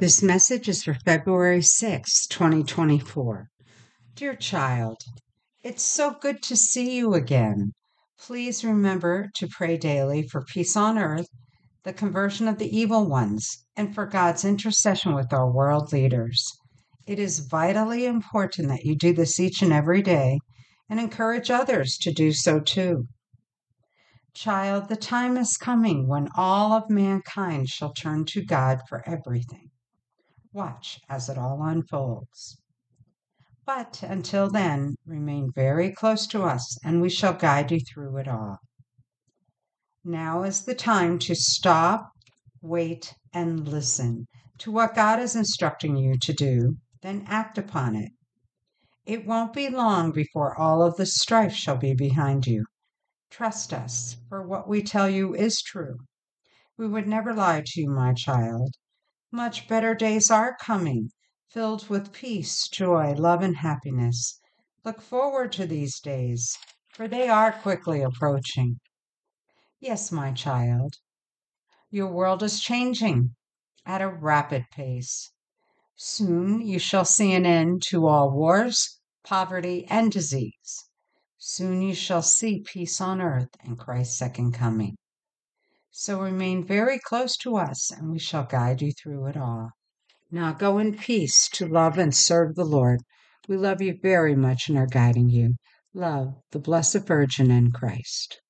This message is for February 6, 2024. Dear child, it's so good to see you again. Please remember to pray daily for peace on earth, the conversion of the evil ones, and for God's intercession with our world leaders. It is vitally important that you do this each and every day and encourage others to do so too. Child, the time is coming when all of mankind shall turn to God for everything. Watch as it all unfolds. But until then, remain very close to us and we shall guide you through it all. Now is the time to stop, wait, and listen to what God is instructing you to do, then act upon it. It won't be long before all of the strife shall be behind you. Trust us, for what we tell you is true. We would never lie to you, my child. Much better days are coming, filled with peace, joy, love, and happiness. Look forward to these days, for they are quickly approaching. Yes, my child, your world is changing at a rapid pace. Soon you shall see an end to all wars, poverty, and disease. Soon you shall see peace on earth and Christ's second coming. So remain very close to us, and we shall guide you through it all. Now go in peace to love and serve the Lord. We love you very much and are guiding you. Love the Blessed Virgin and Christ.